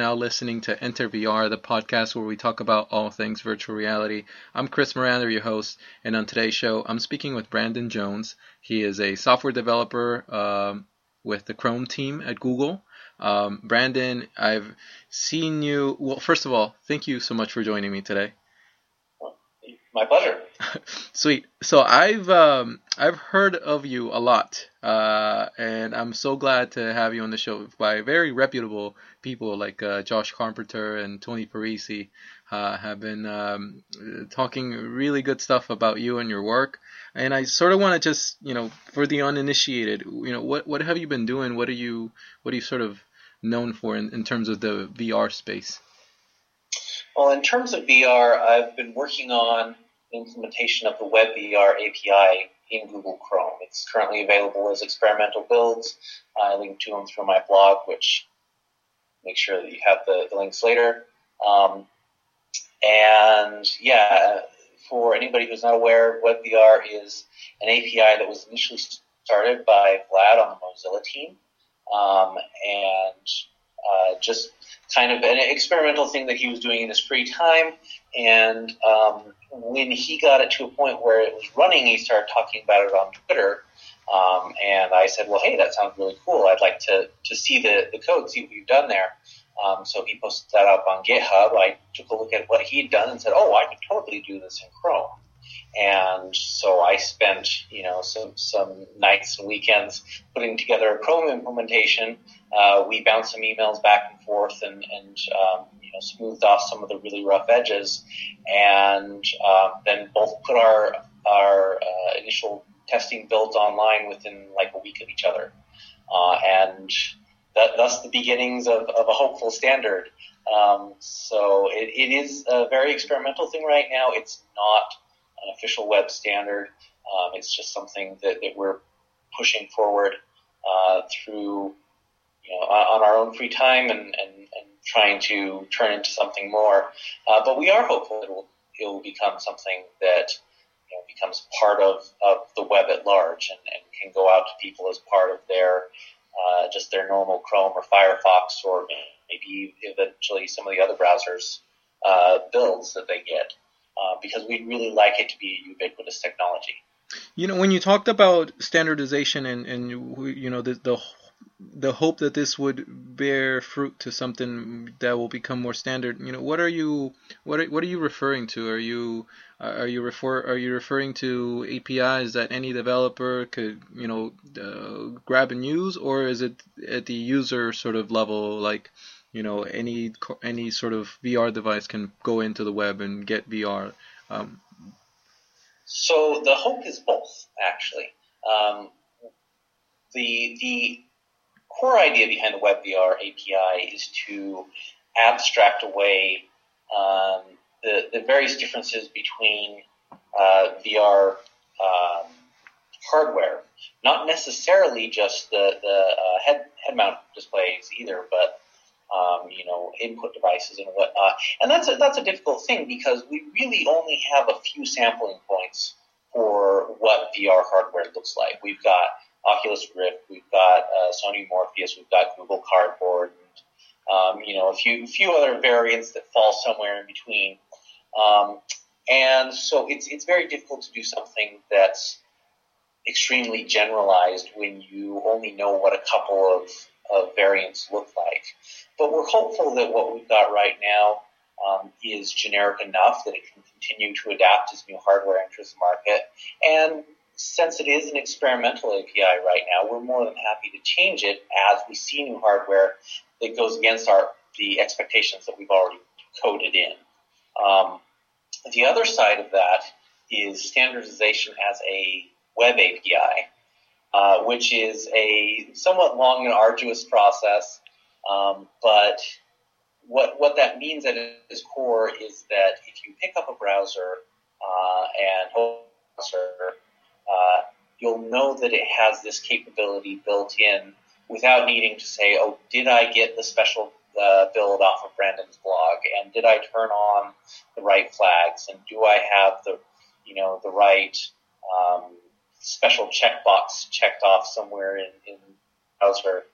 now listening to Enter VR, the podcast where we talk about all things virtual reality. I'm Chris Miranda, your host, and on today's show, I'm speaking with Brandon Jones. He is a software developer um, with the Chrome team at Google. Um, Brandon, I've seen you. Well, first of all, thank you so much for joining me today. My pleasure. Sweet. So I've um, I've heard of you a lot, uh, and I'm so glad to have you on the show by very reputable people like uh, Josh Carpenter and Tony Parisi. Uh, have been um, talking really good stuff about you and your work, and I sort of want to just you know for the uninitiated, you know what what have you been doing? What are you what are you sort of known for in, in terms of the VR space? Well, in terms of VR, I've been working on implementation of the WebVR API in Google Chrome. It's currently available as experimental builds. I link to them through my blog, which make sure that you have the, the links later. Um, and yeah, for anybody who's not aware, WebVR is an API that was initially started by Vlad on the Mozilla team. Um, and uh, just kind of an experimental thing that he was doing in his free time. And um, when he got it to a point where it was running, he started talking about it on Twitter. Um, and I said, well, hey, that sounds really cool. I'd like to, to see the, the code, see what you've done there. Um, so he posted that up on GitHub. I took a look at what he'd done and said, oh, I could totally do this in Chrome. And so I spent, you know, some, some nights and weekends putting together a Chrome implementation. Uh, we bounced some emails back and forth and, and um, you know, smoothed off some of the really rough edges, and um, then both put our our uh, initial testing builds online within like a week of each other, uh, and that, thus the beginnings of, of a hopeful standard. Um, so it, it is a very experimental thing right now. It's not an official web standard. Um, it's just something that, that we're pushing forward uh, through, you know, on our own free time and, and, and trying to turn into something more. Uh, but we are hopeful it will, it will become something that you know, becomes part of, of the web at large and, and can go out to people as part of their uh, just their normal Chrome or Firefox or maybe eventually some of the other browsers uh, builds that they get. Uh, because we'd really like it to be a ubiquitous technology. You know, when you talked about standardization and, and you know the, the the hope that this would bear fruit to something that will become more standard, you know, what are you what are, what are you referring to? Are you are you refer are you referring to APIs that any developer could you know uh, grab and use, or is it at the user sort of level like? You know any any sort of VR device can go into the web and get VR. Um, so the hope is both, actually. Um, the the core idea behind the WebVR API is to abstract away um, the the various differences between uh, VR um, hardware, not necessarily just the the uh, head head mount displays either, but um, you know, input devices and whatnot. And that's a, that's a difficult thing because we really only have a few sampling points for what VR hardware looks like. We've got Oculus Rift, we've got uh, Sony Morpheus, we've got Google Cardboard, and, um, you know, a few few other variants that fall somewhere in between. Um, and so it's it's very difficult to do something that's extremely generalized when you only know what a couple of, of variants look like. But we're hopeful that what we've got right now um, is generic enough that it can continue to adapt as new hardware enters the market. And since it is an experimental API right now, we're more than happy to change it as we see new hardware that goes against our the expectations that we've already coded in. Um, the other side of that is standardization as a web API, uh, which is a somewhat long and arduous process um, but what what that means at its core is that if you pick up a browser uh, and browser, uh, you'll know that it has this capability built in without needing to say, "Oh, did I get the special uh, build off of Brandon's blog? And did I turn on the right flags? And do I have the you know the right um, special checkbox checked off somewhere in, in browser?"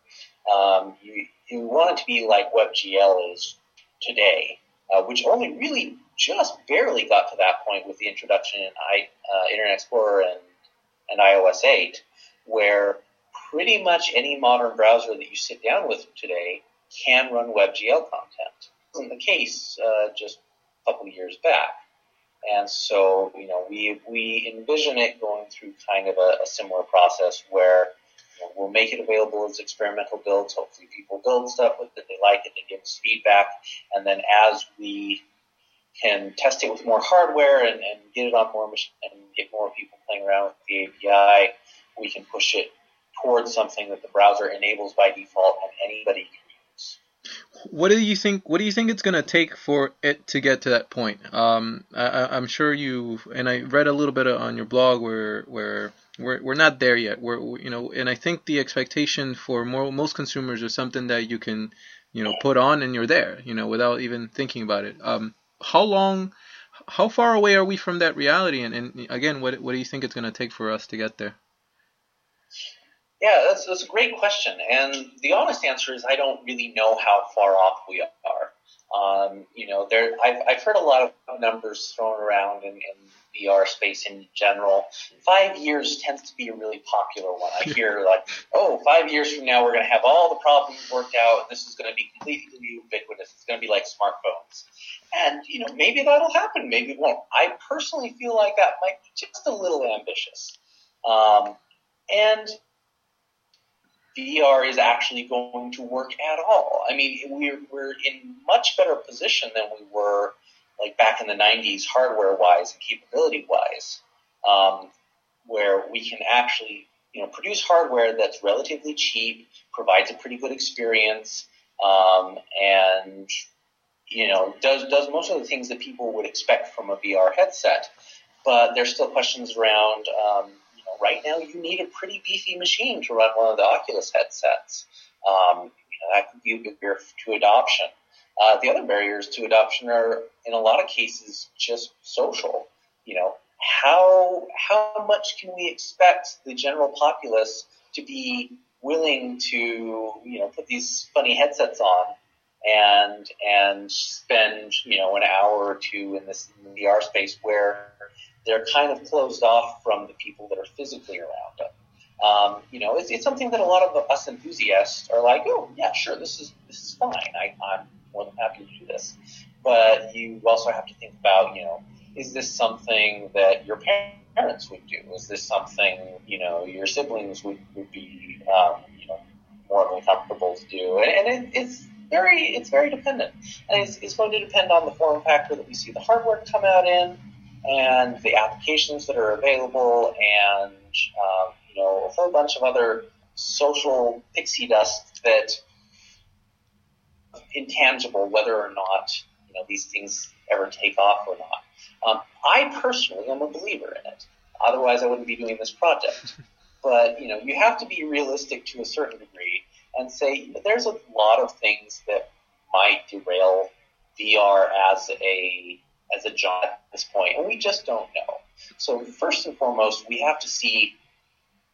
Um, you, you want it to be like WebGL is today, uh, which only really just barely got to that point with the introduction in I, uh, Internet Explorer and, and iOS 8, where pretty much any modern browser that you sit down with today can run WebGL content. wasn't the case uh, just a couple of years back. And so, you know, we, we envision it going through kind of a, a similar process where you know, we'll make it available as experimental builds. Hopefully people build stuff with it, they like it, they give us feedback. And then as we can test it with more hardware and, and get it on more machines and get more people playing around with the API, we can push it towards something that the browser enables by default and anybody can use. What do you think? What do you think it's going to take for it to get to that point? Um, I, am sure you and I read a little bit on your blog where where we're, we're not there yet. We're you know, and I think the expectation for more, most consumers is something that you can you know put on and you're there. You know, without even thinking about it. Um, how long? How far away are we from that reality? And, and again, what what do you think it's going to take for us to get there? Yeah, that's, that's a great question. And the honest answer is I don't really know how far off we are. Um, you know, there I've, I've heard a lot of numbers thrown around in, in VR space in general. Five years tends to be a really popular one. I hear like, oh, five years from now we're going to have all the problems worked out, and this is going to be completely ubiquitous. It's going to be like smartphones. And you know, maybe that'll happen, maybe it won't. I personally feel like that might be just a little ambitious. Um, and VR is actually going to work at all. I mean, we're, we're in much better position than we were like back in the 90s hardware wise and capability wise, um, where we can actually, you know, produce hardware that's relatively cheap, provides a pretty good experience, um, and, you know, does, does most of the things that people would expect from a VR headset. But there's still questions around, um, right now you need a pretty beefy machine to run one of the Oculus headsets. Um, you know, that could be a barrier to adoption. Uh, the other barriers to adoption are, in a lot of cases, just social. You know, how how much can we expect the general populace to be willing to, you know, put these funny headsets on and and spend, you know, an hour or two in this VR space where they're kind of closed off from the people that are physically around them. Um, you know, it's, it's something that a lot of us enthusiasts are like, oh yeah, sure, this is this is fine. I, I'm more than happy to do this. But you also have to think about, you know, is this something that your parents would do? Is this something you know your siblings would, would be um, you know more than comfortable to do? And, and it, it's very it's very dependent, and it's, it's going to depend on the form factor that we see the hardware come out in and the applications that are available and um, you know a whole bunch of other social pixie dust that intangible whether or not you know these things ever take off or not. Um, I personally am a believer in it. Otherwise, I wouldn't be doing this project. But you know, you have to be realistic to a certain degree and say there's a lot of things that might derail VR as a as a job at this point, and we just don't know. So first and foremost, we have to see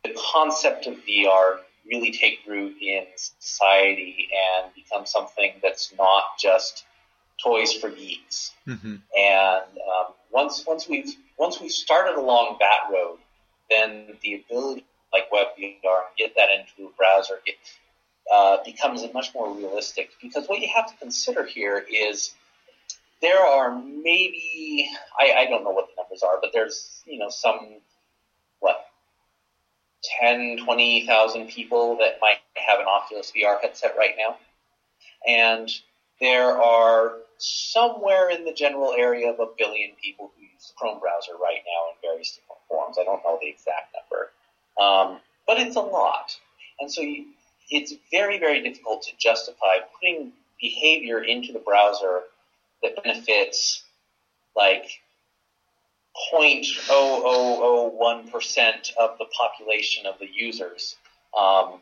the concept of VR really take root in society and become something that's not just toys for geeks. Mm-hmm. And um, once once we've once we've started along that road, then the ability like WebVR get that into a browser get, uh, becomes much more realistic. Because what you have to consider here is there are maybe I, I don't know what the numbers are, but there's you know some what 10, 20,000 people that might have an Oculus VR headset right now, and there are somewhere in the general area of a billion people who use the Chrome browser right now in various different forms. I don't know the exact number, um, but it's a lot, and so you, it's very very difficult to justify putting behavior into the browser that benefits like 0.0001% of the population of the users. Um,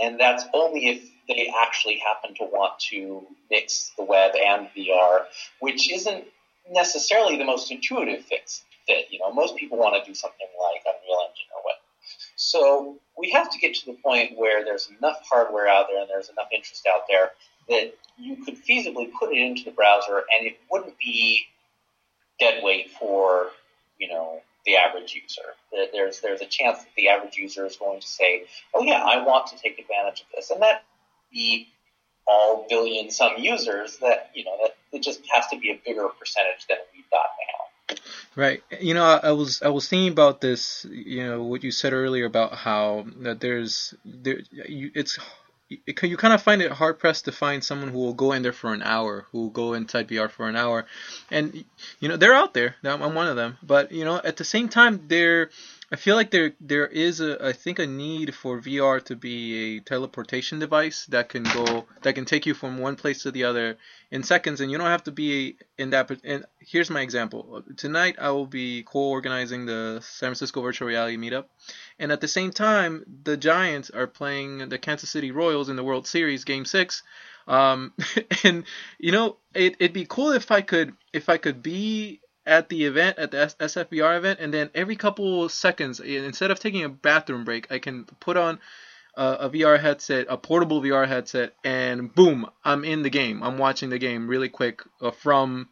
and that's only if they actually happen to want to mix the web and VR, which isn't necessarily the most intuitive fix fit. You know, most people want to do something like Unreal Engine or what. So we have to get to the point where there's enough hardware out there and there's enough interest out there that you could feasibly put it into the browser and it wouldn't be dead weight for, you know, the average user. There's there's a chance that the average user is going to say, "Oh yeah, I want to take advantage of this," and that be all billion some users. That you know that it just has to be a bigger percentage than we've got now. Right. You know, I, I, was I was thinking about this. You know, what you said earlier about how that there's there you, it's it, you kind of find it hard pressed to find someone who will go in there for an hour, who will go inside VR for an hour, and you know they're out there. I'm one of them, but you know at the same time they're I feel like there there is a I think a need for VR to be a teleportation device that can go that can take you from one place to the other in seconds, and you don't have to be in that. And here's my example: tonight I will be co-organizing the San Francisco Virtual Reality Meetup, and at the same time the Giants are playing the Kansas City Royals in the World Series Game Six. Um, and you know it, it'd be cool if I could if I could be at the event at the SFVR event, and then every couple seconds, instead of taking a bathroom break, I can put on a, a VR headset, a portable VR headset, and boom, I'm in the game. I'm watching the game really quick uh, from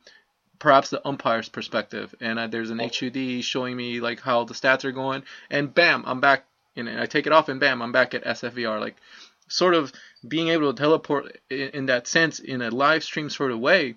perhaps the umpire's perspective, and there's an HUD showing me like how the stats are going, and bam, I'm back. And I take it off, and bam, I'm back at SFVR. Like sort of being able to teleport in, in that sense in a live stream sort of way.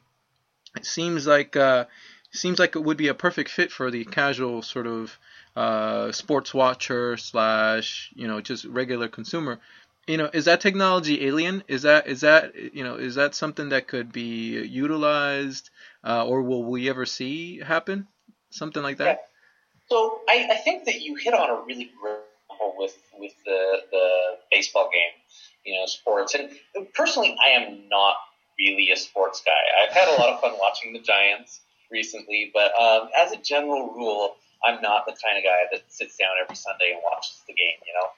It seems like uh, seems like it would be a perfect fit for the casual sort of uh, sports watcher slash you know just regular consumer. You know, is that technology alien? Is that is that you know is that something that could be utilized, uh, or will we ever see happen? Something like that. Yeah. So I, I think that you hit on a really great with with the the baseball game, you know, sports. And personally, I am not really a sports guy. I've had a lot of fun watching the Giants recently, but um, as a general rule, I'm not the kind of guy that sits down every Sunday and watches the game, you know.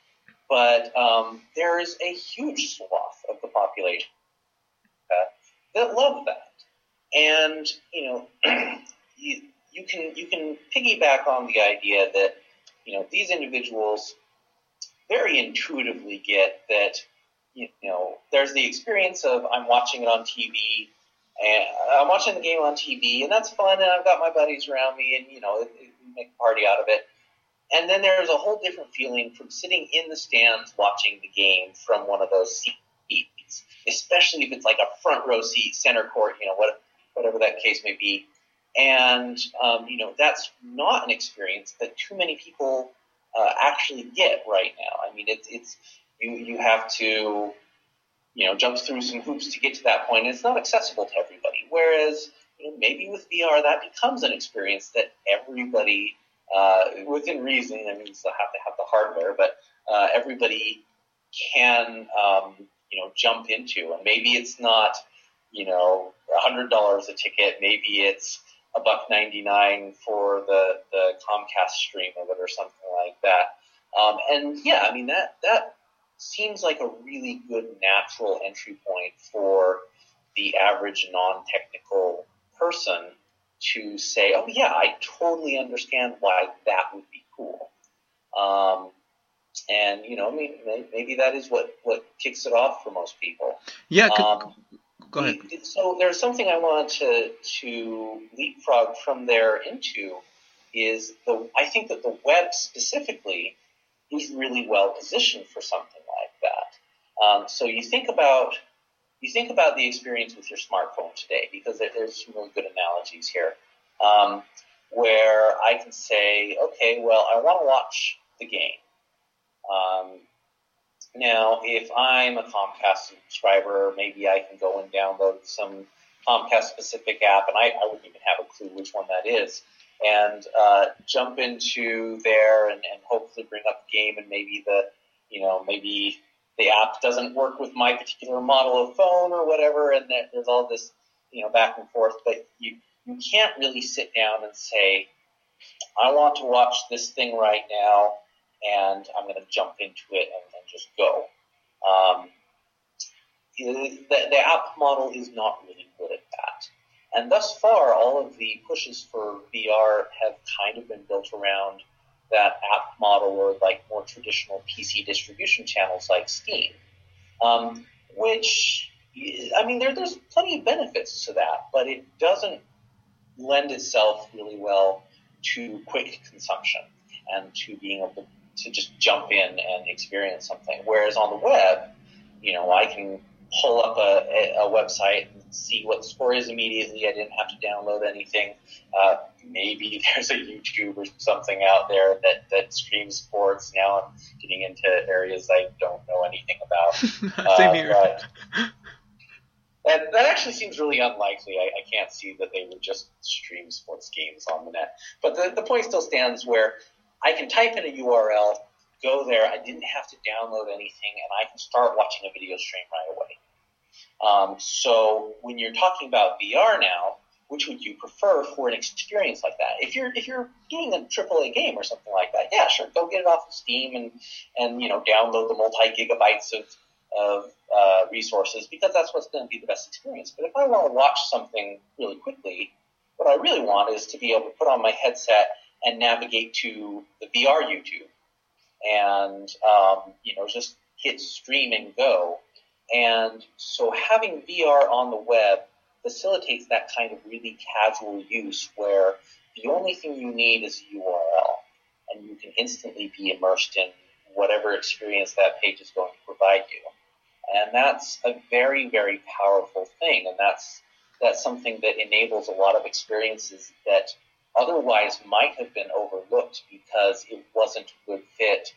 But um, there is a huge swath of the population uh, that love that, and you know, you, you can you can piggyback on the idea that you know these individuals very intuitively get that you know there's the experience of I'm watching it on TV and I'm watching the game on TV, and that's fun. And I've got my buddies around me, and you know, we make a party out of it. And then there's a whole different feeling from sitting in the stands watching the game from one of those seats, especially if it's like a front row seat, center court, you know, what, whatever that case may be. And um, you know, that's not an experience that too many people uh, actually get right now. I mean, it's it's you you have to you know, jumps through some hoops to get to that point. It's not accessible to everybody. Whereas, you know, maybe with VR, that becomes an experience that everybody, uh, within reason, I mean, you still have to have the hardware, but uh, everybody can, um, you know, jump into. And maybe it's not, you know, $100 a ticket. Maybe it's a buck 99 for the, the Comcast stream of it or something like that. Um, and yeah, I mean, that, that seems like a really good natural entry point for the average non-technical person to say, oh yeah, I totally understand why that would be cool. Um, and you know, maybe, maybe that is what what kicks it off for most people. Yeah. Um, go ahead. So there's something I wanted to to leapfrog from there into is the I think that the web specifically is really well positioned for something like that. Um, so you think about you think about the experience with your smartphone today because there's some really good analogies here, um, where I can say, okay, well, I want to watch the game. Um, now, if I'm a Comcast subscriber, maybe I can go and download some Comcast specific app, and I, I wouldn't even have a clue which one that is, and uh, jump into there and, and hopefully bring up the game, and maybe the, you know, maybe the app doesn't work with my particular model of phone or whatever, and there's all this, you know, back and forth. But you you can't really sit down and say, I want to watch this thing right now, and I'm going to jump into it and, and just go. Um, the, the app model is not really good at that. And thus far, all of the pushes for VR have kind of been built around that app model or like more traditional PC distribution channels like Steam, um, which I mean, there, there's plenty of benefits to that, but it doesn't lend itself really well to quick consumption and to being able to, just jump in and experience something. Whereas on the web, you know, I can pull up a, a, website see what the score is immediately. I didn't have to download anything. Uh, maybe there's a YouTube or something out there that, that streams sports. Now I'm getting into areas I don't know anything about. Same uh, here. But, that, that actually seems really unlikely. I, I can't see that they would just stream sports games on the net. But the, the point still stands where I can type in a URL, go there, I didn't have to download anything, and I can start watching a video stream right away. Um, so when you're talking about VR now, which would you prefer for an experience like that? If you're if you're doing a AAA game or something like that, yeah, sure, go get it off of Steam and and you know download the multi gigabytes of of uh, resources because that's what's going to be the best experience. But if I want to watch something really quickly, what I really want is to be able to put on my headset and navigate to the VR YouTube and um, you know just hit stream and go. And so having VR on the web facilitates that kind of really casual use where the only thing you need is a URL and you can instantly be immersed in whatever experience that page is going to provide you. And that's a very, very powerful thing. And that's, that's something that enables a lot of experiences that otherwise might have been overlooked because it wasn't a good fit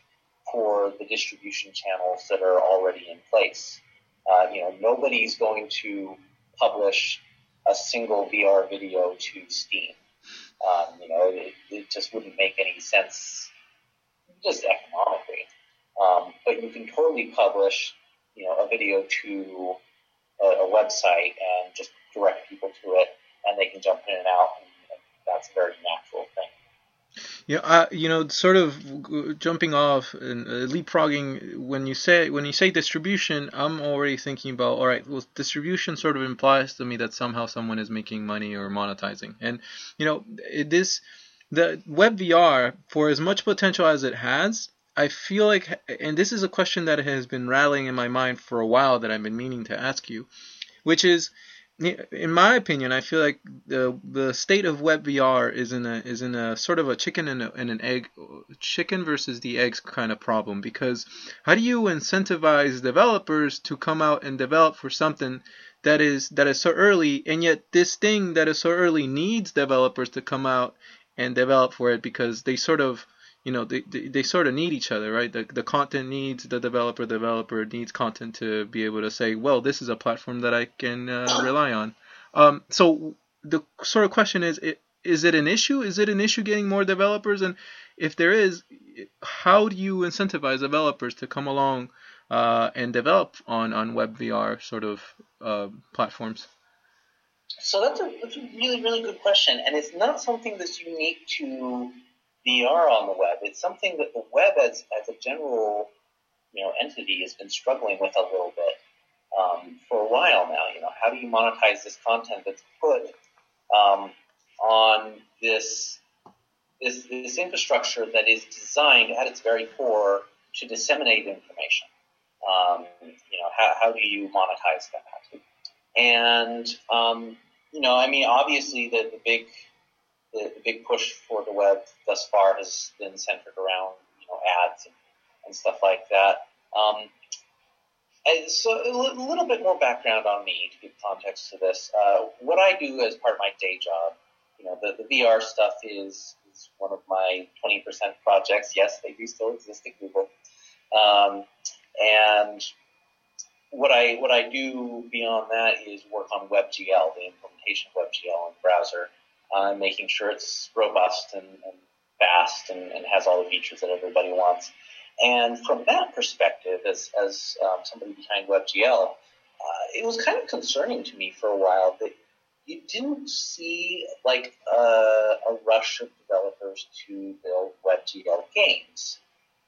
for the distribution channels that are already in place. Uh, you know, nobody's going to publish a single VR video to Steam. Um, you know, it, it, just wouldn't make any sense just economically. Um, but you can totally publish you know, a video to a, a website and just direct people to it, and they can jump in and out, and, and that's a very natural thing. Yeah, uh, you know, sort of jumping off and uh, leapfrogging. When you say when you say distribution, I'm already thinking about all right. Well, distribution sort of implies to me that somehow someone is making money or monetizing, and you know, this the web VR for as much potential as it has, I feel like, and this is a question that has been rattling in my mind for a while that I've been meaning to ask you, which is, in my opinion, I feel like the the state of web VR is in a is in a sort of a chicken and, a, and an egg, chicken versus the eggs kind of problem. Because how do you incentivize developers to come out and develop for something that is that is so early, and yet this thing that is so early needs developers to come out and develop for it because they sort of you know they, they, they, sort of need each other right? The, the content needs the developer the developer needs content to be able to say well this is a platform that i can uh, rely on. Um, so the sort of question is is it an issue? Is it an issue getting more developers? And if there is how do you incentivize developers to come along uh, and develop on on web vr sort of uh, platforms? So that's a, that's a really really good question. And it's not something that's unique to VR on the web. It's something that the web as, as a general, you know, entity has been struggling with a little bit um, for a while now. You know, how do you monetize this content that's put um, on this, this this infrastructure that is designed at its very core to disseminate information? Um, you know, how, how do you monetize that? And um, you know, I mean, obviously the, the big the, the big push for the web thus far has been centered around you know ads and, and stuff like that. Um, so a little bit more background on me to give context to this. Uh, what I do as part of my day job, you know, the, the VR stuff is, is one of my 20% projects. Yes, they do still exist at Google. Um, and what I what I do beyond that is work on WebGL, the implementation of WebGL in browser uh, making sure it's robust and, and fast and, and, has all the features that everybody wants. And from that perspective, as, as um, somebody behind WebGL, uh, it was kind of concerning to me for a while that you didn't see like a, a rush of developers to build WebGL games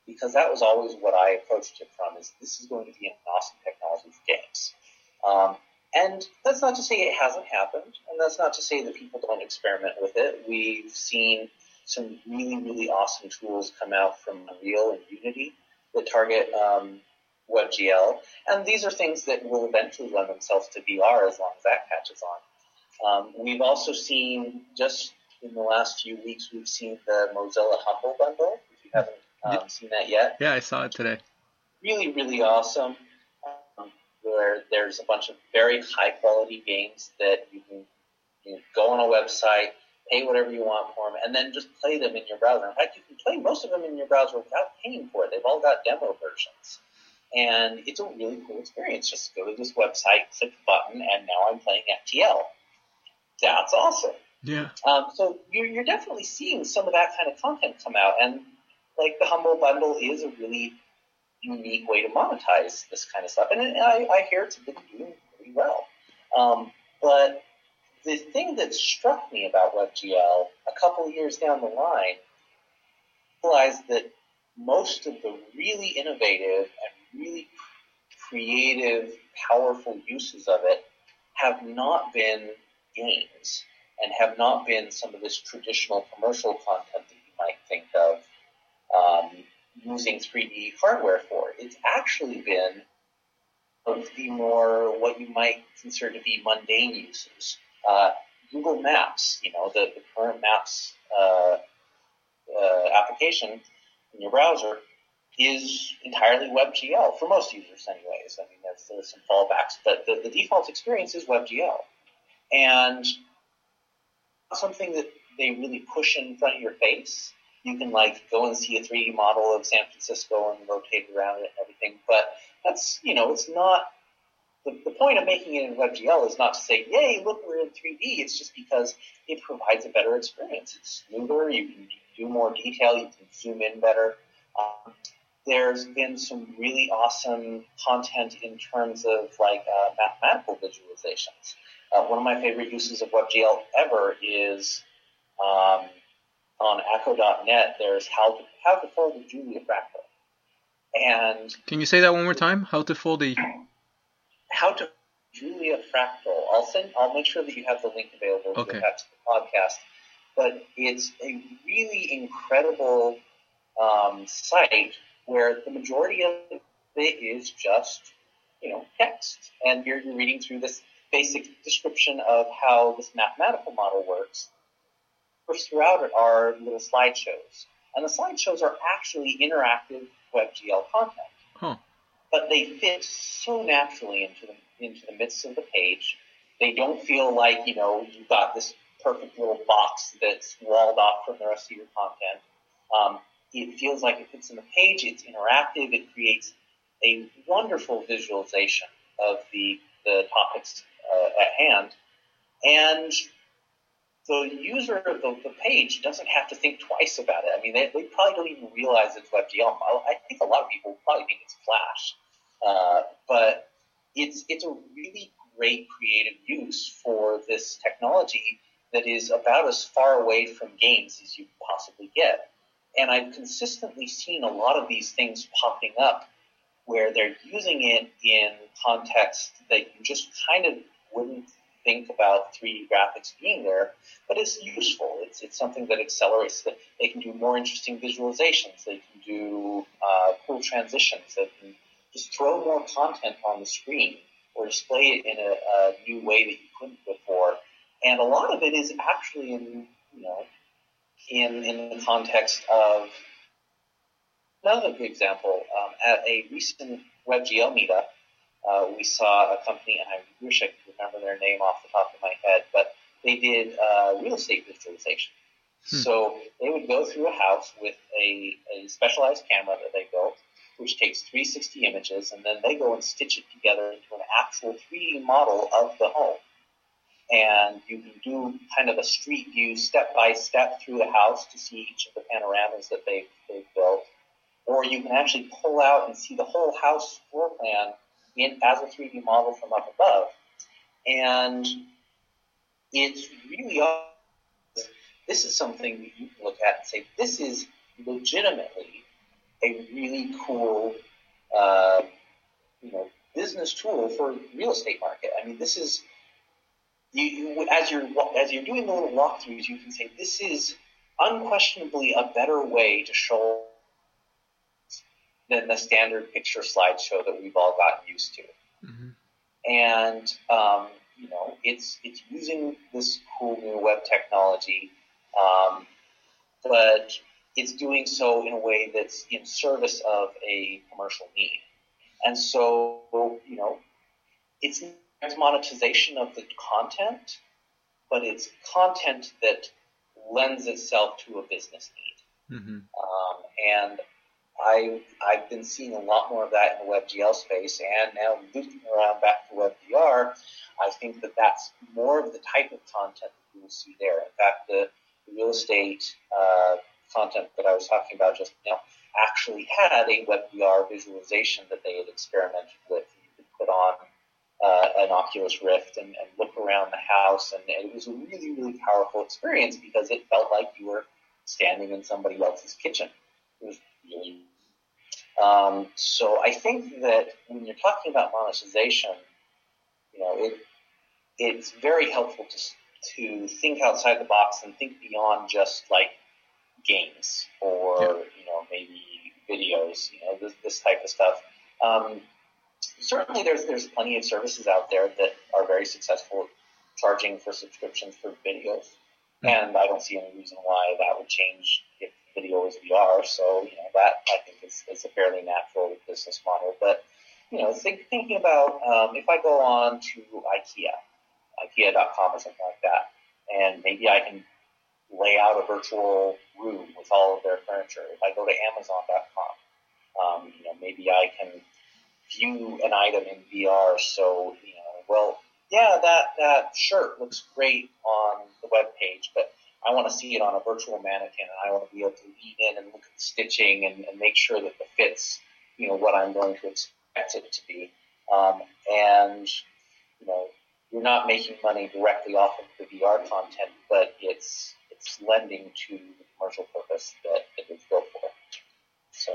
because that was always what I approached it from is this is going to be an awesome technology for games. Um, and that's not to say it hasn't happened, and that's not to say that people don't experiment with it. We've seen some really, really awesome tools come out from Unreal and Unity that target um, WebGL. And these are things that will eventually lend themselves to VR as long as that catches on. Um, we've also seen, just in the last few weeks, we've seen the Mozilla Humble Bundle. If you haven't um, seen that yet. Yeah, I saw it today. Really, really awesome. Where there's a bunch of very high quality games that you can, you go on a website, pay whatever you want for them, and then just play them in your browser. In fact, you can play most of them in your browser without paying for it. They've all got demo versions. And it's a really cool experience. Just go to this website, click the button, and now I'm playing FTL. That's awesome. Yeah. Um, so you're, you're definitely seeing some of that kind of content come out. And like the Humble Bundle is a really unique way to monetize this kind of stuff. And I, I hear it's been doing pretty well. Um, but the thing that struck me about WebGL a couple of years down the line realized that most of the really innovative and really creative, powerful uses of it have not been games and have not been some of this traditional commercial content that you might think of um, using 3D hardware for. It's actually been of the more what you might consider to be mundane uses. Uh, Google Maps, you know, the, the current Maps uh, uh, application in your browser is entirely WebGL for most users, anyways. I mean, there's, there's some fallbacks, but the, the default experience is WebGL, and something that they really push in front of your face. You can like go and see a 3D model of San Francisco and rotate around it and everything, but that's you know, it's not the, the point of making it in WebGL is not to say, yay, look, we're in 3D. It's just because it provides a better experience. It's smoother. You can do more detail. You can zoom in better. Um, there's been some really awesome content in terms of like uh, mathematical visualizations. Uh, one of my favorite uses of WebGL ever is um, on Acko.net. There's how to how to fold a Julia fractal. And can you say that one more time? How to fold a how to Julia Fractal. I'll send. I'll make sure that you have the link available okay. to the podcast. But it's a really incredible um, site where the majority of it is just you know text, and you're, you're reading through this basic description of how this mathematical model works. First throughout it are little slideshows, and the slideshows are actually interactive WebGL content. Huh but they fit so naturally into the into the midst of the page. They don't feel like you know you've got this perfect little box that's walled off from the rest of your content. Um, it feels like it fits in the page. It's interactive. It creates a wonderful visualization of the the topics uh, at hand, and the user of the, the, page doesn't have to think twice about it. I mean, they, they probably don't even realize it's WebGL. I think a lot of people probably think it's Flash, uh, but it's it's a really great creative use for this technology that is about as far away from games as you possibly get. And I've consistently seen a lot of these things popping up where they're using it in context that you just kind of wouldn't think about 3D graphics being there, but it's useful. It's, it's something that accelerates that they can do more interesting visualizations. They can do uh, cool transitions. They can just throw more content on the screen or display it in a, a new way that you couldn't before. And a lot of it is actually in, you know, in, in the context of another good example. Um, at a recent WebGL meetup, uh, we saw a company, and I wish I could remember their name off the top of my head, but they did uh, real estate visualization. Hmm. So they would go through a house with a, a specialized camera that they built, which takes 360 images, and then they go and stitch it together into an actual 3D model of the home. And you can do kind of a street view step by step through the house to see each of the panoramas that they've, they've built. Or you can actually pull out and see the whole house floor plan in, as a 3D model from up above. And it's really this is something you can look at and say, this is legitimately a really cool, uh, you know, business tool for real estate market. I mean, this is you, you, as you're as you're doing the little walkthroughs, you can say this is unquestionably a better way to show than the standard picture slideshow that we've all gotten used to. Mm-hmm. And um, you know, it's it's using this cool new web technology, um, but it's doing so in a way that's in service of a commercial need. And so, you know, it's monetization of the content, but it's content that lends itself to a business need. Mm-hmm. Um, and I, I've been seeing a lot more of that in the WebGL space, and now looping around back to WebVR, I think that that's more of the type of content that you will see there. In fact, the, real estate uh, content that I was talking about just now actually had a WebVR visualization that they had experimented with. You could put on uh, an Oculus Rift and, and, look around the house, and it was a really, really powerful experience because it felt like you were standing in somebody else's kitchen. It was Um, so I think that when you're talking about monetization, you know, it it's very helpful to to think outside the box and think beyond just like games or yeah. you know maybe videos, you know this, this type of stuff. Um, certainly, there's there's plenty of services out there that are very successful charging for subscriptions for videos, mm-hmm. and I don't see any reason why that would change if video is VR. So you know that I think is, is a fairly natural business model. But you know, think, thinking about um, if I go on to IKEA, IKEA.com or something like that, and maybe I can lay out a virtual room with all of their furniture. If I go to Amazon.com, um, you know, maybe I can view an item in VR. So, you know, well, yeah, that, that shirt looks great on the web page, but I want to see it on a virtual mannequin and I want to be able to lean in and look at the stitching and, and make sure that the fits, you know, what I'm going to expect it to be. Um, and, you know, you're not making money directly off of the VR content, but it's it's lending to the commercial purpose that it was built for. So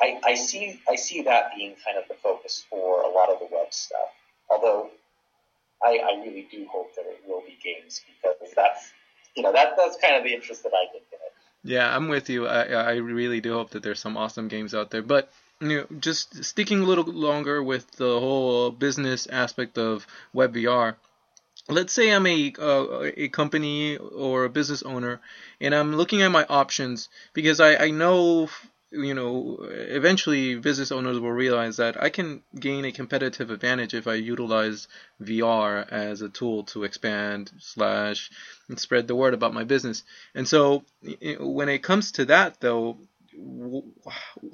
I, I see I see that being kind of the focus for a lot of the web stuff. Although I, I really do hope that it will be games because that's you know that that's kind of the interest that it. Yeah, I'm with you. I I really do hope that there's some awesome games out there, but you know, just sticking a little longer with the whole business aspect of WebVR let's say I'm a uh, a company or a business owner, and I'm looking at my options because I I know you know eventually business owners will realize that I can gain a competitive advantage if I utilize VR as a tool to expand slash and spread the word about my business. And so when it comes to that though,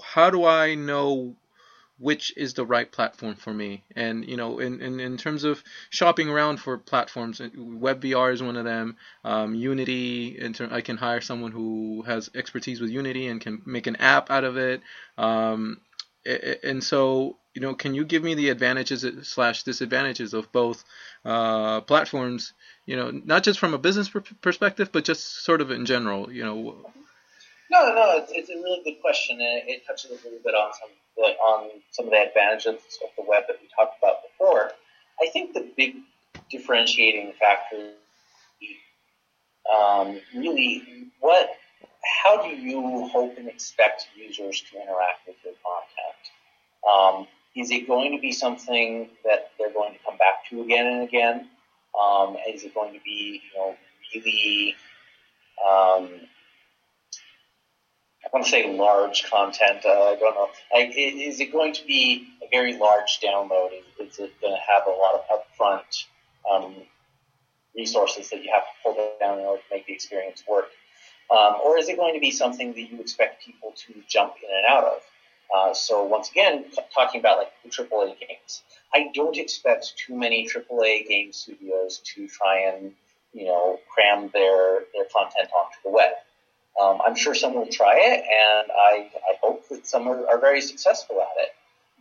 how do I know which is the right platform for me. And you know, in, in, in terms of shopping around for platforms, WebVR is one of them. Um, Unity, in ter- I can hire someone who has expertise with Unity and can make an app out of it. Um, and so, you know, can you give me the advantages slash disadvantages of both uh, platforms? You know, not just from a business per- perspective, but just sort of in general. You know. No, no, it's, it's a really good question, and it, touches a little bit on some on some of the advantages of the web that we talked about before, I think the big differentiating factor um, really what how do you hope and expect users to interact with your content? Um, is it going to be something that they're going to come back to again and again? Um, is it going to be you know really um, I want to say large content. Uh, I don't know. Is it going to be a very large download? Is, is it going to have a lot of upfront um, resources that you have to pull down in order to make the experience work? Um, or is it going to be something that you expect people to jump in and out of? Uh, so once again, t- talking about like AAA games, I don't expect too many AAA game studios to try and you know cram their their content onto the web. Um, I'm sure some will try it, and I, I hope that some are, are very successful at it.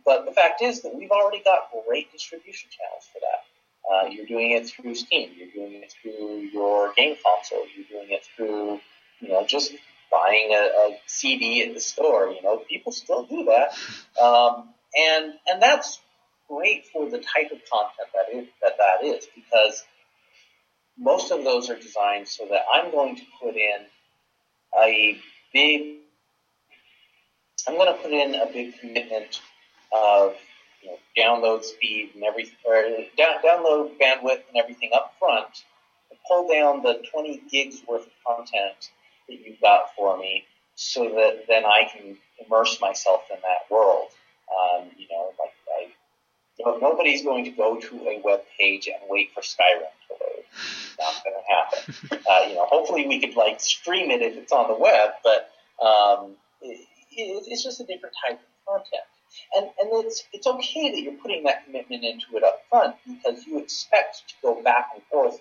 But the fact is that we've already got great distribution channels for that. Uh, you're doing it through Steam. You're doing it through your game console. You're doing it through, you know, just buying a, a CD at the store. You know, people still do that, um, and and that's great for the type of content that that is because most of those are designed so that I'm going to put in a big, I'm going to put in a big commitment of you know, download speed and everything, download bandwidth and everything up front, and pull down the 20 gigs worth of content that you've got for me, so that then I can immerse myself in that world. Um, you know, like Know, nobody's going to go to a web page and wait for Skyrim to load. Not going to happen. uh, you know, hopefully we could like stream it if it's on the web, but um, it, it's just a different type of content. And, and it's, it's okay that you're putting that commitment into it up front because you expect to go back and forth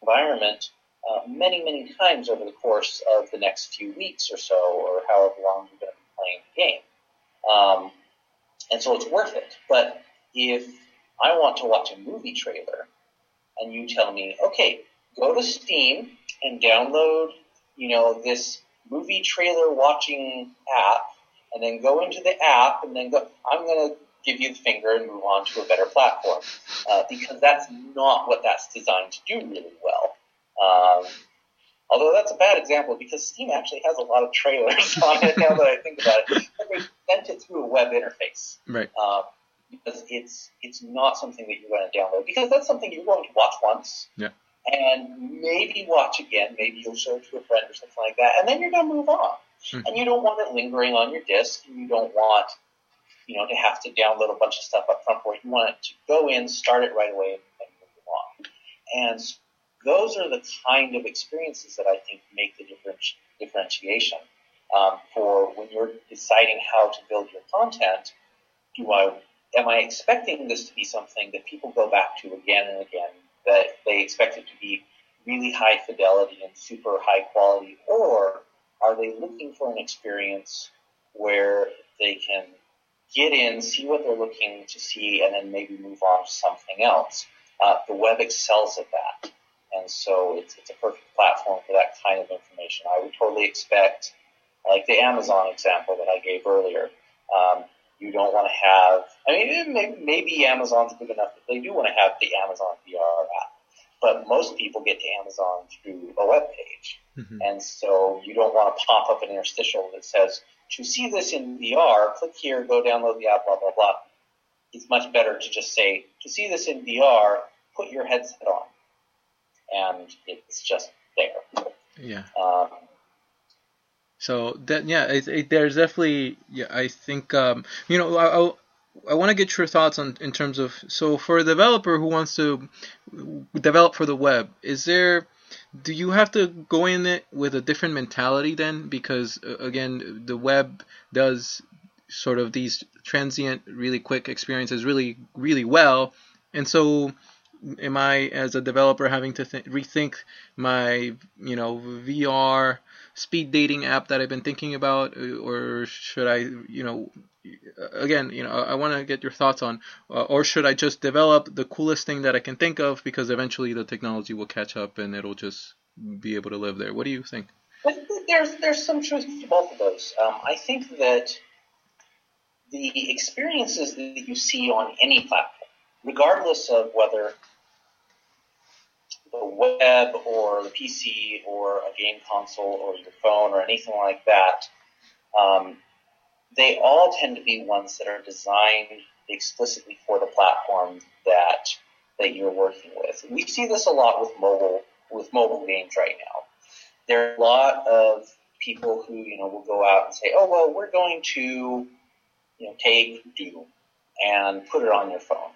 environment uh, many, many times over the course of the next few weeks or so, or however long you're going to be playing the game. Um, and so it's worth it. But if I want to watch a movie trailer and you tell me, okay, go to Steam and download, you know, this movie trailer watching app and then go into the app and then go, I'm going to give you the finger and move on to a better platform. Uh, because that's not what that's designed to do really well. Um, although that's a bad example because Steam actually has a lot of trailers on it now that I think about it. But they sent it through a web interface. Right. Um, because it's it's not something that you're going to download because that's something you're going to watch once. Yeah. And maybe watch again. Maybe you'll show it to a friend or something like that, and then you're going to move on. Mhm. And you don't want it lingering on your disk, and you don't want you know to have to download a bunch of stuff up front for it. You want it to go in, start it right away, and move on. And those are the kind of experiences that I think make the differenti- differentiation um, for when you're deciding how to build your content. Do I am I expecting this to be something that people go back to again and again? That they expect it to be really high fidelity and super high quality, or are they looking for an experience where they can get in, see what they're looking to see, and then maybe move on to something else? Uh, the web excels at that. And so it's, it's a perfect platform for that kind of information. I would totally expect, like the Amazon example that I gave earlier, um, you don't want to have, I mean, maybe, maybe Amazon's big enough that they do want to have the Amazon VR app. But most people get to Amazon through a web page. Mhm. And so you don't want to pop up an interstitial that says, to see this in VR, click here, go download the app, blah, blah, blah. It's much better to just say, to see this in VR, put your headset on. And it's just there. Yeah. Um, So that yeah, it, it, there's definitely yeah. I think um, you know I I, I want to get your thoughts on in terms of so for a developer who wants to develop for the web, is there do you have to go in it with a different mentality then? Because uh, again, the web does sort of these transient, really quick experiences really really well, and so am I as a developer having to th- rethink my you know VR speed dating app that I've been thinking about, uh, or should I you know again you know I, I want to get your thoughts on, uh, or should I just develop the coolest thing that I can think of because eventually the technology will catch up and it'll just be able to live there. What do you think? There's there's some truth to both of those. Um, I think that the experiences that you see on any platform, regardless of whether the web or the PC or a game console or your phone or anything like that, um, they all tend to be ones that are designed explicitly for the platform that that you're working with. We see this a lot with mobile with mobile games right now. There are a lot of people who you know will go out and say, "Oh well, we're going to you know take Doom and put it on your phone,"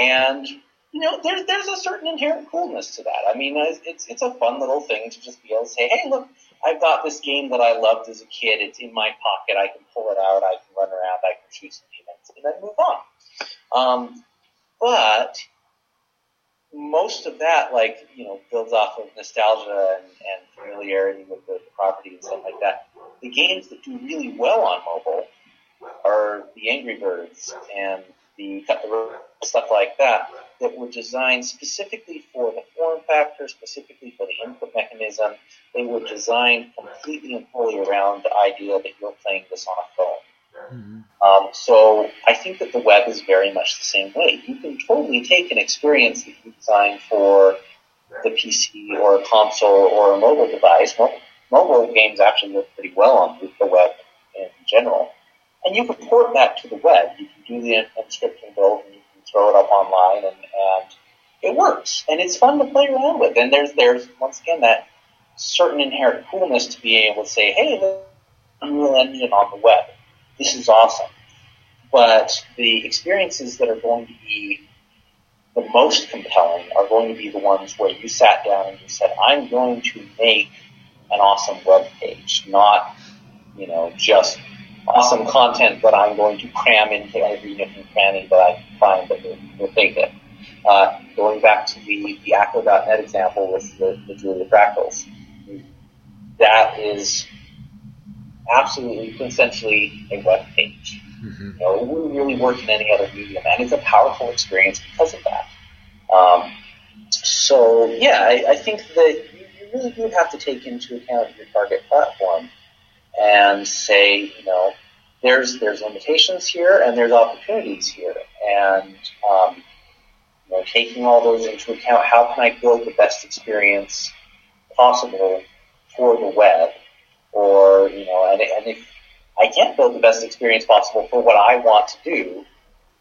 and you know there's there's a certain inherent coolness to that. I mean, it's it's a fun little thing to just be able to say, "Hey, look, I've got this game that I loved as a kid. It's in my pocket. I can pull it out. I can run around. I can shoot some demons, and then move on." Um, but most of that, like, you know, builds off of nostalgia and, and familiarity with the property and stuff like that. The games that do really well on mobile are the Angry Birds and the Cut the Rope, stuff like that, that were designed specifically for the form factor, specifically for the input mechanism. They were designed completely and fully around the idea that you're playing this on a phone. Mm-hmm. Um, so I think that the web is very much the same way. You can totally take an experience that you designed for the PC or a console or a mobile device, mobile, mobile games actually work pretty well on the web in general. And you can port that to the web. You can do the Emscripten build and you can throw it up online and, and it works. And it's fun to play around with. And there's, there's, once again, that certain inherent coolness to be able to say, hey, Unreal Engine on the web. This is awesome. But the experiences that are going to be the most compelling are going to be the ones where you sat down and you said, I'm going to make an awesome web page, not, you know, just awesome content that I'm going to cram into every nook and cranny that I find that will, will take it. Uh, going back to the, the Acko.net example with the, the Julia Fractals, that is absolutely quintessentially a web page. Mm-hmm. You know, it wouldn't really work in any other medium, and it's a powerful experience because of that. Um, so, yeah, I, I think that you, you really do have to take into account your target platform and say, you know, there's there's limitations here and there's opportunities here, and um, you know, taking all those into account, how can I build the best experience possible for the web, or you know, and, and if I can't build the best experience possible for what I want to do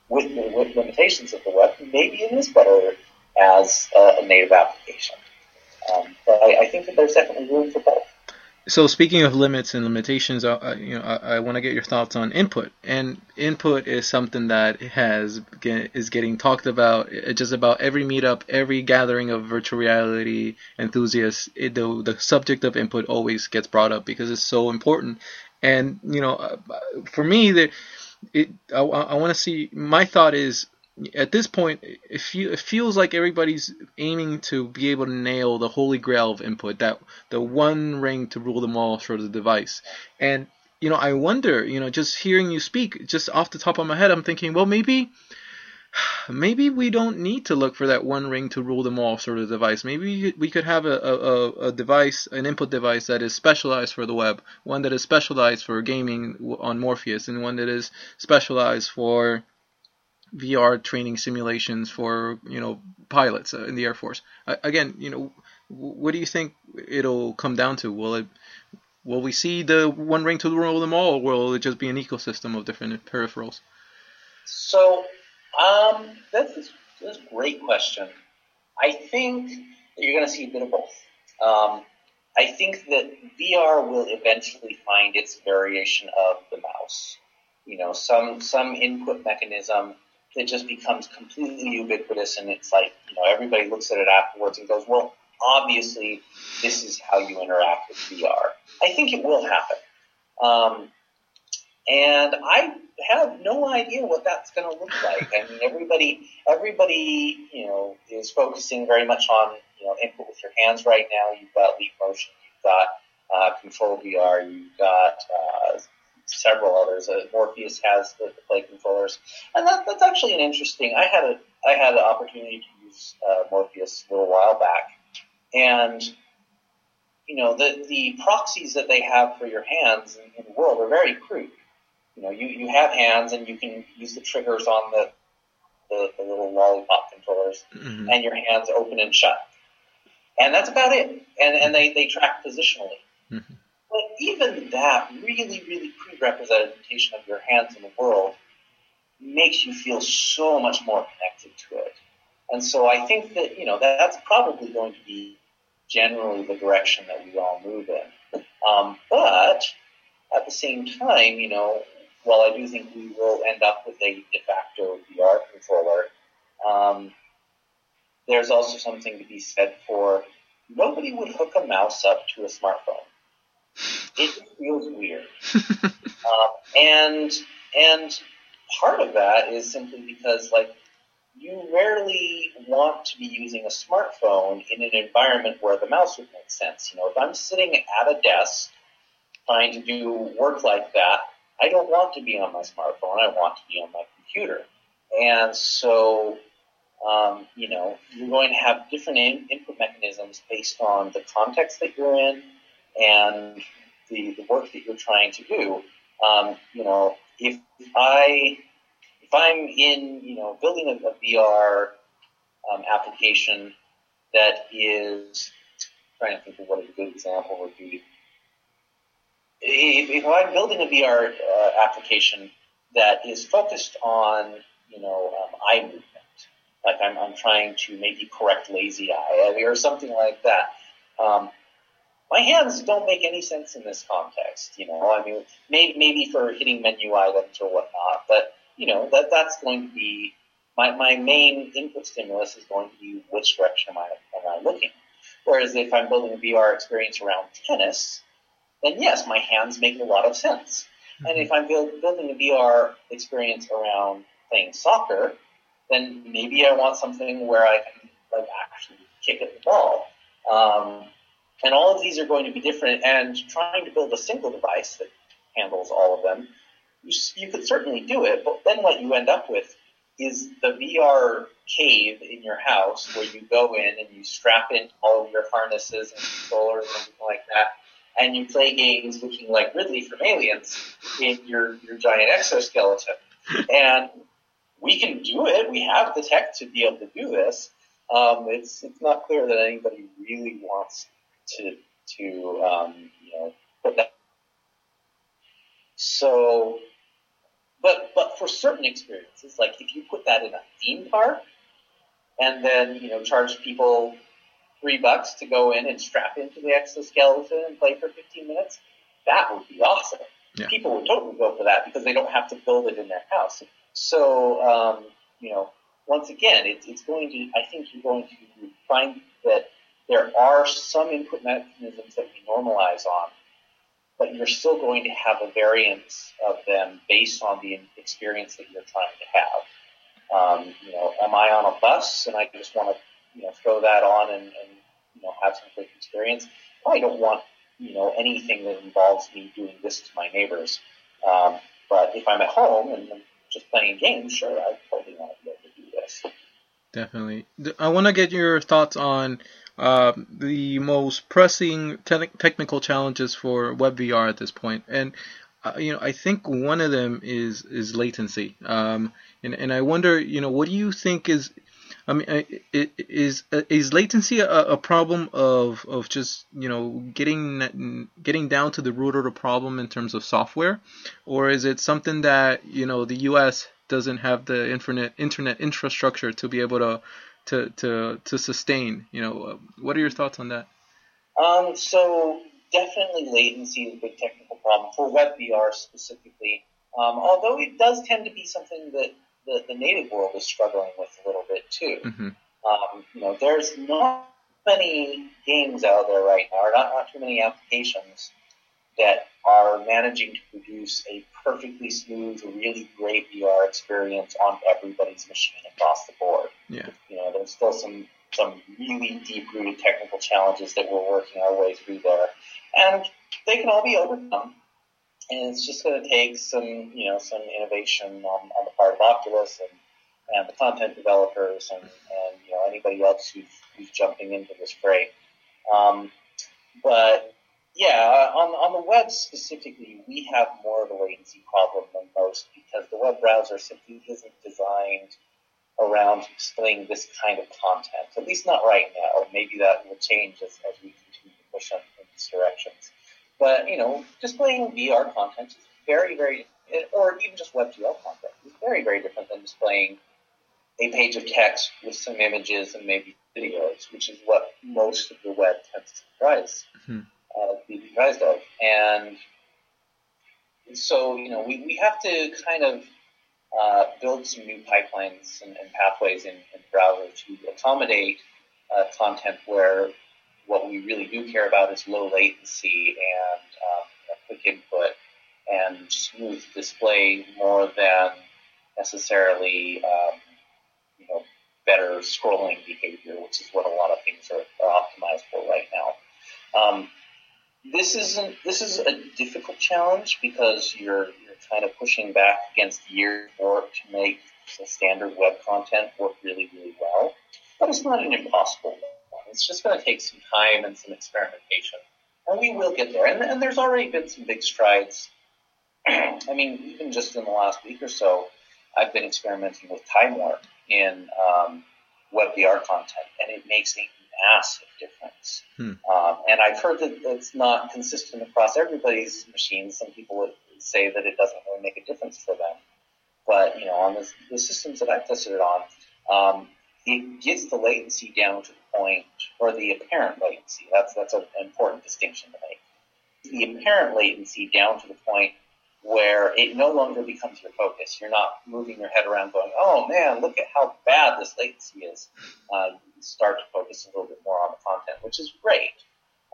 with with limitations of the web, maybe it is better as a, a native application. Um, but I, I think that there's definitely room for both so speaking of limits and limitations, uh, you know, I, I want to get your thoughts on input. And input is something that has is getting talked about just about every meetup, every gathering of virtual reality enthusiasts. It, the the subject of input always gets brought up because it's so important. And you know, uh, for me, that it I, I want to see. My thought is at this point, it, it feels like everybody's aiming to be able to nail the holy grail of input, that the one ring to rule them all sort of device. And you know, I wonder, you know, just hearing you speak, just off the top of my head, I'm thinking, well, maybe, maybe we don't need to look for that one ring to rule them all sort of device. Maybe we could have a, a, a device, an input device that is specialized for the web, one that is specialized for gaming on Morpheus, and one that is specialized for VR training simulations for you know pilots uh, in the Air Force. Again, you know, what do you think it'll come down to? Will it will we see the one ring to rule them all, or will it just be an ecosystem of different peripherals? So, um, that's, that's a great question. I think that you're going to see a bit of both. Um, I think that VR will eventually find its variation of the mouse. You know, some some input mechanism it just becomes completely ubiquitous and it's like, you know, everybody looks at it afterwards and goes, well, obviously this is how you interact with VR. I think it will happen. Um, and I have no idea what that's going to look like. I mean, everybody, everybody, you know, is focusing very much on, you know, input with your hands right now. You've got Leap Motion, you've got uh, Control VR, you've got uh, several others. Uh, Morpheus has the, the play controllers, and that, that's actually an interesting. I had a I had the opportunity to use uh, Morpheus a little while back, and you know the the proxies that they have for your hands in, in the world are very crude. You know, you, you have hands and you can use the triggers on the the, the little lollipop controllers, mm-hmm. and your hands open and shut, and that's about it. And and they they track positionally. Mm-hmm. But even that really, really crude representation of your hands in the world makes you feel so much more connected to it. And so I think that, you know, that's probably going to be generally the direction that we all move in. Um, but at the same time, you know, while I do think we will end up with a de facto VR controller, um, there's also something to be said for nobody would hook a mouse up to a smartphone it feels weird. um, and and part of that is simply because like you rarely want to be using a smartphone in an environment where the mouse would make sense. You know, if I'm sitting at a desk trying to do work like that, I don't want to be on my smartphone. I want to be on my computer. And so, um, you know, you're going to have different in- input mechanisms based on the context that you're in and the, the work that you're trying to do. Um, you know, if I if I'm in you know building a, a VR um, application that is trying to think of what a good example would be. if, if I'm building a VR uh, application that is focused on, you know, um, eye movement, like I'm, I'm trying to maybe correct lazy eye or something like that. Um, my hands don't make any sense in this context. You know, I mean, maybe, maybe for hitting menu items or whatnot, but you know that that's going to be my my main input stimulus is going to be which direction am I am I looking. Whereas if I'm building a VR experience around tennis, then yes, my hands make a lot of sense. Mm-hmm. And if I'm build, building a VR experience around playing soccer, then maybe I want something where I can like actually kick at the ball. Um, and all of these are going to be different. And trying to build a single device that handles all of them, you, you could certainly do it. But then what you end up with is the VR cave in your house where you go in and you strap in all of your harnesses and controllers and everything like that, and you play games looking like Ripley from Aliens in your, your giant exoskeleton. And we can do it. We have the tech to be able to do this. Um, it's it's not clear that anybody really wants to to um, you know put that. So, but but for certain experiences, like if you put that in a theme park, and then you know charge people three bucks to go in and strap into the exoskeleton and play for 15 minutes, that would be awesome. Yeah. People would totally go for that because they don't have to build it in their house. So, um, you know, once again, it, it's going to, I think you're going to find that there are some input mechanisms that we normalize on, but you're still going to have a variance of them based on the experience that you're trying to have. Um, you know, am I on a bus and I just want to, you know, throw that on and, and you know, have some quick experience? I don't want, you know, anything that involves me doing this to my neighbors. Um, but if I'm at home and just playing games, sure, I totally want to be able to do this. Definitely. I want to get your thoughts on uh, the most pressing te- technical challenges for WebVR at this point, and uh, you know I think one of them is is latency. Um, and and I wonder, you know, what do you think is I mean, is is latency a, a, problem of of just you know getting getting down to the root of the problem in terms of software, or is it something that you know the U.S. doesn't have the internet internet infrastructure to be able to to to to sustain? You know, what are your thoughts on that? Um, so definitely latency is a big technical problem for WebVR specifically. Um, although it does tend to be something that the, the native world is struggling with a little bit too. Mm-hmm. Um, you know, there's not many games out there right now, or not, not too many applications that are managing to produce a perfectly smooth, really great VR experience on everybody's machine across the board. Yeah. You know, there's still some some really deep-rooted technical challenges that we're working our way through there, and they can all be overcome and it's just going to take some, you know, some innovation on, on the part of Oculus and, and the content developers and, and you know anybody else who's, who's jumping into this fray. Um, but yeah, on, on the web specifically, we have more of a latency problem than most because the web browser simply isn't designed around displaying this kind of content. At least not right now. Maybe that will change as, as we continue to push in these directions. But, you know, displaying VR content is very, very, or even just WebGL content is very, very different than displaying a page of text with some images and maybe videos, which is what most of the web tends to comprise, mm-hmm. Uh, be comprised of. And so, you know, we, we have to kind of uh, build some new pipelines and, and pathways in, in browser to accommodate uh, content where what we really do care about is low latency and um, quick input and smooth display more than necessarily um, you know better scrolling behavior, which is what a lot of things are, are optimized for right now. Um, this isn't this is a difficult challenge because you're you're kind of pushing back against years work to make the standard web content work really really well, but it's not an impossible one. It's just going to take some time and some experimentation. And we will get there. And, and there's already been some big strides. I mean, even just in the last week or so, I've been experimenting with time warp in um, WebVR content, and it makes a massive difference. Hmm. Um, and I've heard that it's not consistent across everybody's machines. Some people would say that it doesn't really make a difference for them. But, you know, on the, the systems that I've tested it on, um, it gets the latency down to the point, or the apparent latency. That's, that's an important distinction to make. The apparent latency down to the point where it no longer becomes your focus. You're not moving your head around going, oh man, look at how bad this latency is. Uh, start to focus a little bit more on the content, which is great.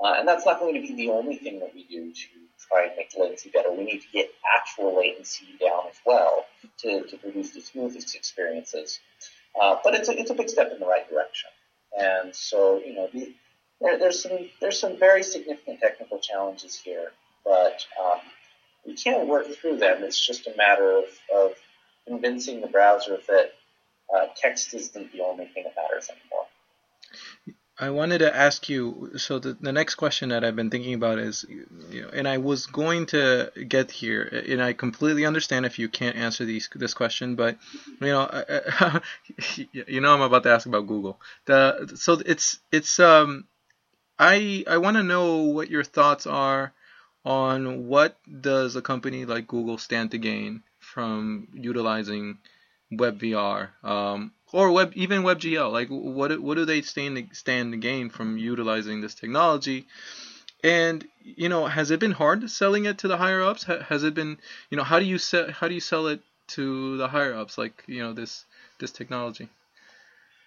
Uh, and that's not going to be the only thing that we do to try and make the latency better. We need to get actual latency down as well to, to produce the smoothest experiences. Uh, but it's a, it's a big step in the right direction. And so, you know, the, there, there's some there's some very significant technical challenges here, but um, we can't work through them. It's just a matter of, of convincing the browser that uh, text isn't the only thing that matters anymore. I wanted to ask you. So the, the next question that I've been thinking about is, you know, and I was going to get here, and I completely understand if you can't answer these this question, but you know, you know, I'm about to ask about Google. The so it's it's um, I I want to know what your thoughts are on what does a company like Google stand to gain from utilizing WebVR um, or web even WebGL. Like what what do they stand to, stand to gain from utilizing this technology? And you know, has it been hard selling it to the higher ups? Has it been you know how do you sell how do you sell it to the higher ups? Like you know this this technology.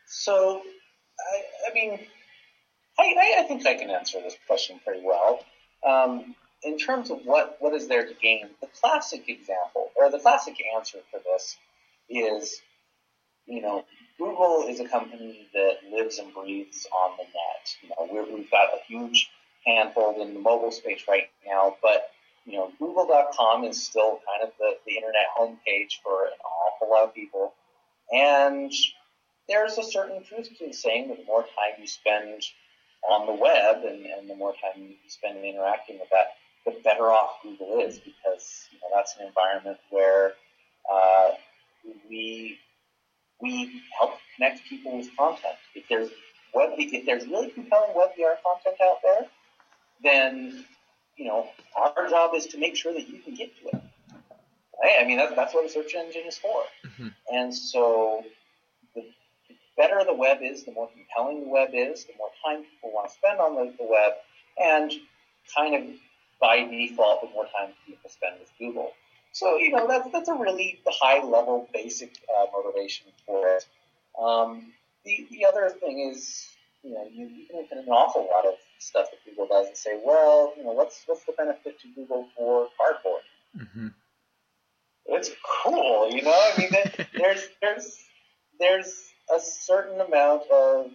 So, I, I mean, I, I think I can answer this question pretty well. Um, in terms of what, what is there to gain, the classic example, or the classic answer for this is, you know, Google is a company that lives and breathes on the net. You know, we have got a huge handhold in the mobile space right now, but you know, Google.com is still kind of the, the internet homepage for an awful lot of people. And there's a certain truth to the saying that the more time you spend on the web and, and the more time you spend interacting with that, the better off Google is because you know, that's an environment where uh, we we help connect people with content. If there's web, if there's really compelling WebVR content out there, then you know our job is to make sure that you can get to it. Right? I mean that's that's what a search engine is for. Mm-hmm. And so the better the web is, the more compelling the web is, the more time people want to spend on the, the web, and kind of by default, the more time people spend with Google. So, you know, that's, that's a really high level basic uh, motivation for it. Um, the, the other thing is, you know, you, you can look at an awful lot of stuff that Google does and say, well, you know, what's, what's the benefit to Google for cardboard? Mm-hmm. It's cool, you know, I mean, there's, there's, there's a certain amount of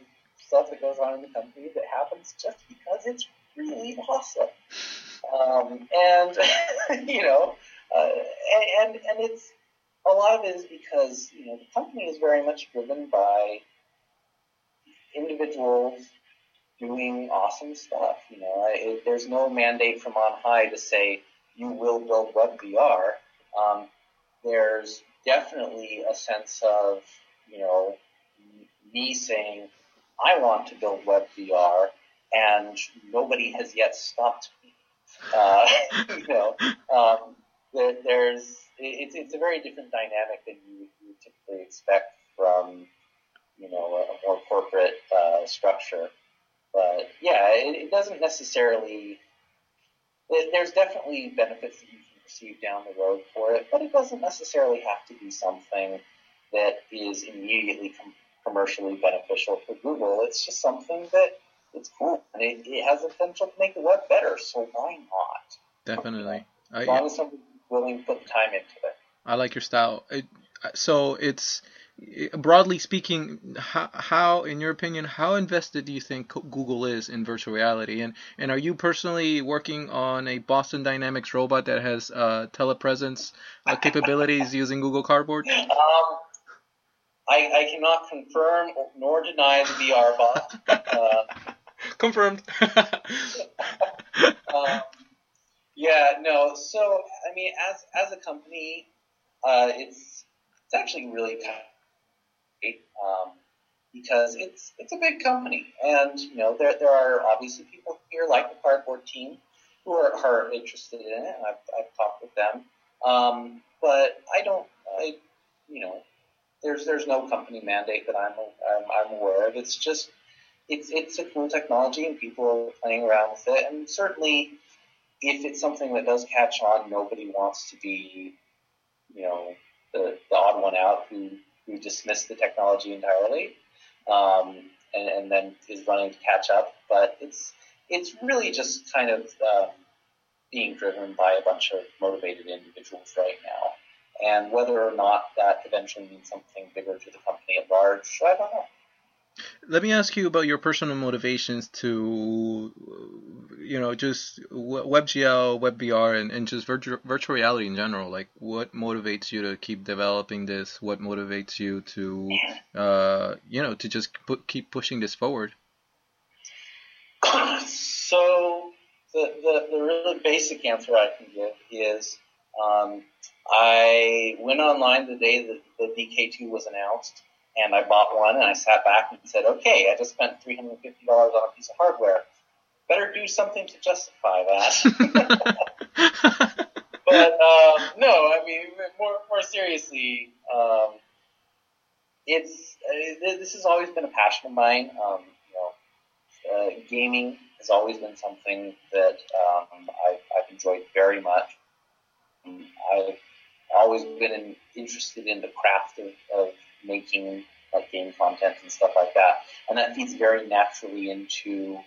stuff that goes on in the company that happens just because it's really awesome. Um, and, you know, uh, and, and it's, a lot of it is because, you know, the company is very much driven by individuals doing awesome stuff. You know, it, there's no mandate from on high to say you will build WebVR. Um, there's definitely a sense of, you know, me saying, I want to build WebVR, and nobody has yet stopped me. Uh, you know, um, there, there's it's it's a very different dynamic than you, you typically expect from you know a, a more corporate uh, structure. But yeah, it, it doesn't necessarily. It, there's definitely benefits that you can receive down the road for it, but it doesn't necessarily have to be something that is immediately com- commercially beneficial for Google. It's just something that it's cool and it, it has the potential to make the web better. So why not? Definitely. As long as somebody's willing to put time into it. I like your style. It, so it's broadly speaking, how, how, in your opinion, how invested do you think Google is in virtual reality? And and are you personally working on a Boston Dynamics robot that has uh, telepresence uh, capabilities using Google Cardboard? Um, I, I cannot confirm nor deny the VR bot. Uh, Confirmed. uh, yeah, no. So, I mean, as as a company, uh, it's it's actually really kind of. Um, because it's it's a big company, and you know there there are obviously people here like the cardboard team who are, are interested in it. I've, I've talked with them, um, but I don't. I you know there's there's no company mandate that I'm I'm, I'm aware of. It's just it's it's a cool technology and people are playing around with it, and certainly if it's something that does catch on, nobody wants to be you know the, the odd one out who who dismissed the technology entirely um, and, and, then is running to catch up. But it's it's really just kind of um, being driven by a bunch of motivated individuals right now. And whether or not that eventually means something bigger to the company at large, I don't know. Let me ask you about your personal motivations to, you know, just WebGL, WebVR, and, and just virtual, virtual reality in general. Like, what motivates you to keep developing this? What motivates you to, uh, you know, to just put, keep pushing this forward? so, the, the, the really basic answer I can give is um, I went online the day that the DK2 was announced and I bought one and I sat back and said, okay, I just spent $350 on a piece of hardware. Better do something to justify that. but um, no, I mean, more, more seriously, um, it's uh, this has always been a passion of mine. Um, you know, uh, gaming has always been something that um, I've, I've enjoyed very much. I've always been in, interested in the craft of, of making like game content and stuff like that. And that feeds very naturally into,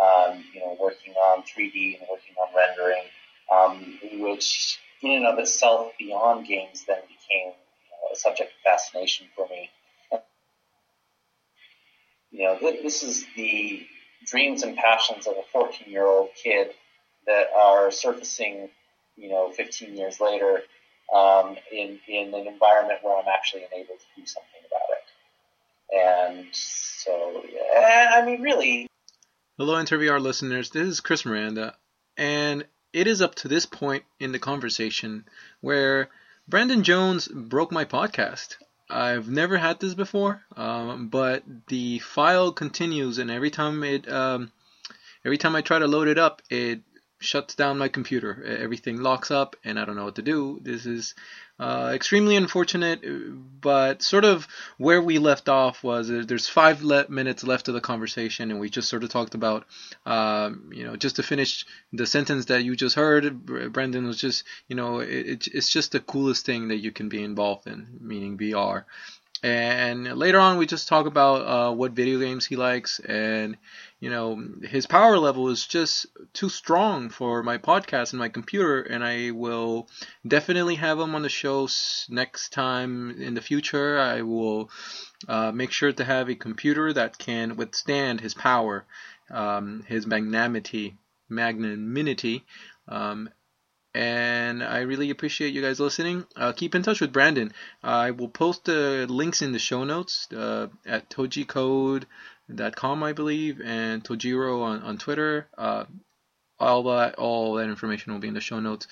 um, you know, working on 3D and working on rendering, um, which in and of itself beyond games then became you know, a subject of fascination for me. You know, this is the dreams and passions of a 14 year old kid that are surfacing, you know, 15 years later um, in, in an environment where I'm actually enabled to do something about it. And so, yeah, I mean, really. Hello, InterVR listeners. This is Chris Miranda, and it is up to this point in the conversation where Brandon Jones broke my podcast. I've never had this before, um, but the file continues, and every time it, um, every time I try to load it up, it shuts down my computer. Everything locks up, and I don't know what to do. This is uh, extremely unfortunate, but sort of where we left off was uh, there's five le- minutes left of the conversation, and we just sort of talked about, um, you know, just to finish the sentence that you just heard, Brendan was just, you know, it, it's just the coolest thing that you can be involved in, meaning VR. And later on, we just talk about uh, what video games he likes, and you know, his power level is just too strong for my podcast and my computer, and I will definitely have him on the show next time in the future. I will uh, make sure to have a computer that can withstand his power, um, his magnanimity, magnanimity, um, and I really appreciate you guys listening. Uh, keep in touch with Brandon. Uh, I will post the links in the show notes uh, at tojicode.com, I believe, and Tojiro on, on Twitter. Uh, all that all that information will be in the show notes.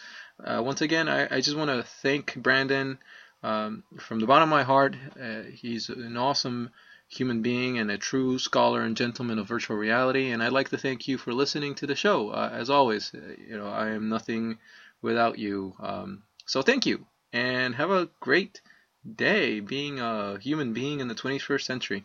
Uh, once again, I, I just want to thank Brandon um, from the bottom of my heart. Uh, he's an awesome human being and a true scholar and gentleman of virtual reality. And I'd like to thank you for listening to the show. as always, you know I am nothing without you. Um, so thank you, and have a great day being a human being in the 21st century.